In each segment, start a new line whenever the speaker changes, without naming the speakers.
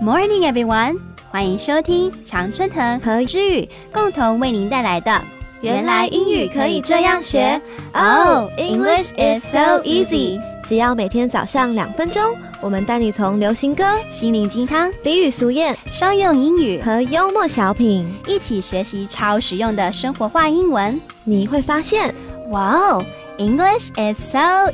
Morning, everyone！欢迎收听常春藤和知宇共同为您带来的《
原来英语可以这样学》。
Oh, English is so easy！
只要每天早上两分钟，我们带你从流行歌、
心灵鸡汤、
俚语俗谚、
商用英语
和幽默小品
一起学习超实用的生活化英文。
你会发现，
哇哦，English is so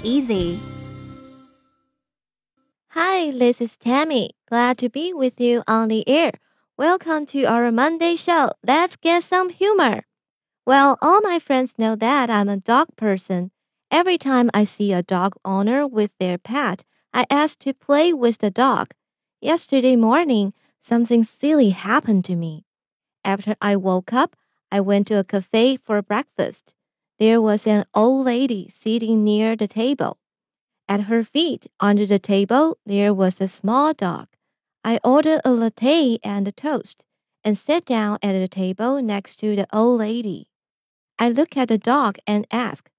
easy！Hi, this is Tammy. Glad to be with you on the air. Welcome to our Monday show. Let's get some humor. Well, all my friends know that I'm a dog person. Every time I see a dog owner with their pet, I ask to play with the dog. Yesterday morning, something silly happened to me. After I woke up, I went to a cafe for breakfast. There was an old lady sitting near the table. At her feet, under the table, there was a small dog. I ordered a latte and a toast and sat down at the table next to the old lady. I looked at the dog and asked,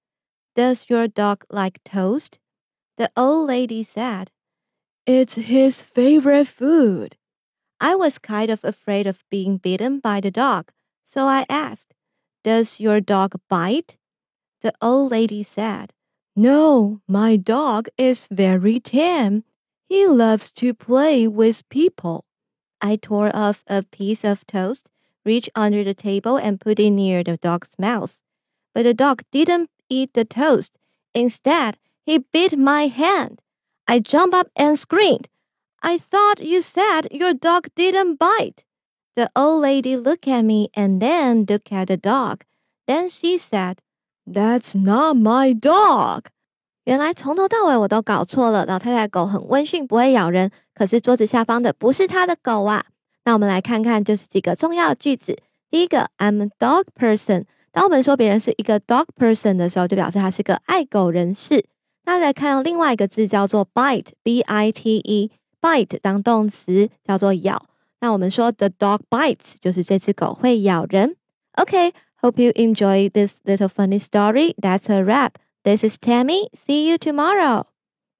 Does your dog like toast? The old lady said, It's his favorite food. I was kind of afraid of being bitten by the dog, so I asked, Does your dog bite? The old lady said, no, my dog is very tame. He loves to play with people. I tore off a piece of toast, reached under the table, and put it near the dog's mouth. But the dog didn't eat the toast. Instead, he bit my hand. I jumped up and screamed. I thought you said your dog didn't bite. The old lady looked at me and then looked at the dog. Then she said, that's not my dog。原来从头到尾我都搞错了。老太太狗很温驯，不会咬人。可是桌子下方的不是她的狗啊。那我们来看看，就是几个重要句子。第一个，I'm a dog person。当我们说别人是一个 dog person 的时候，就表示他是个爱狗人士。那再看到另外一个字叫做 bite，b i t e，bite 当动词叫做咬。那我们说 the dog bites，就是这只狗会咬人。OK。Hope you enjoy this little funny story. That's a wrap. This is Tammy. See you tomorrow.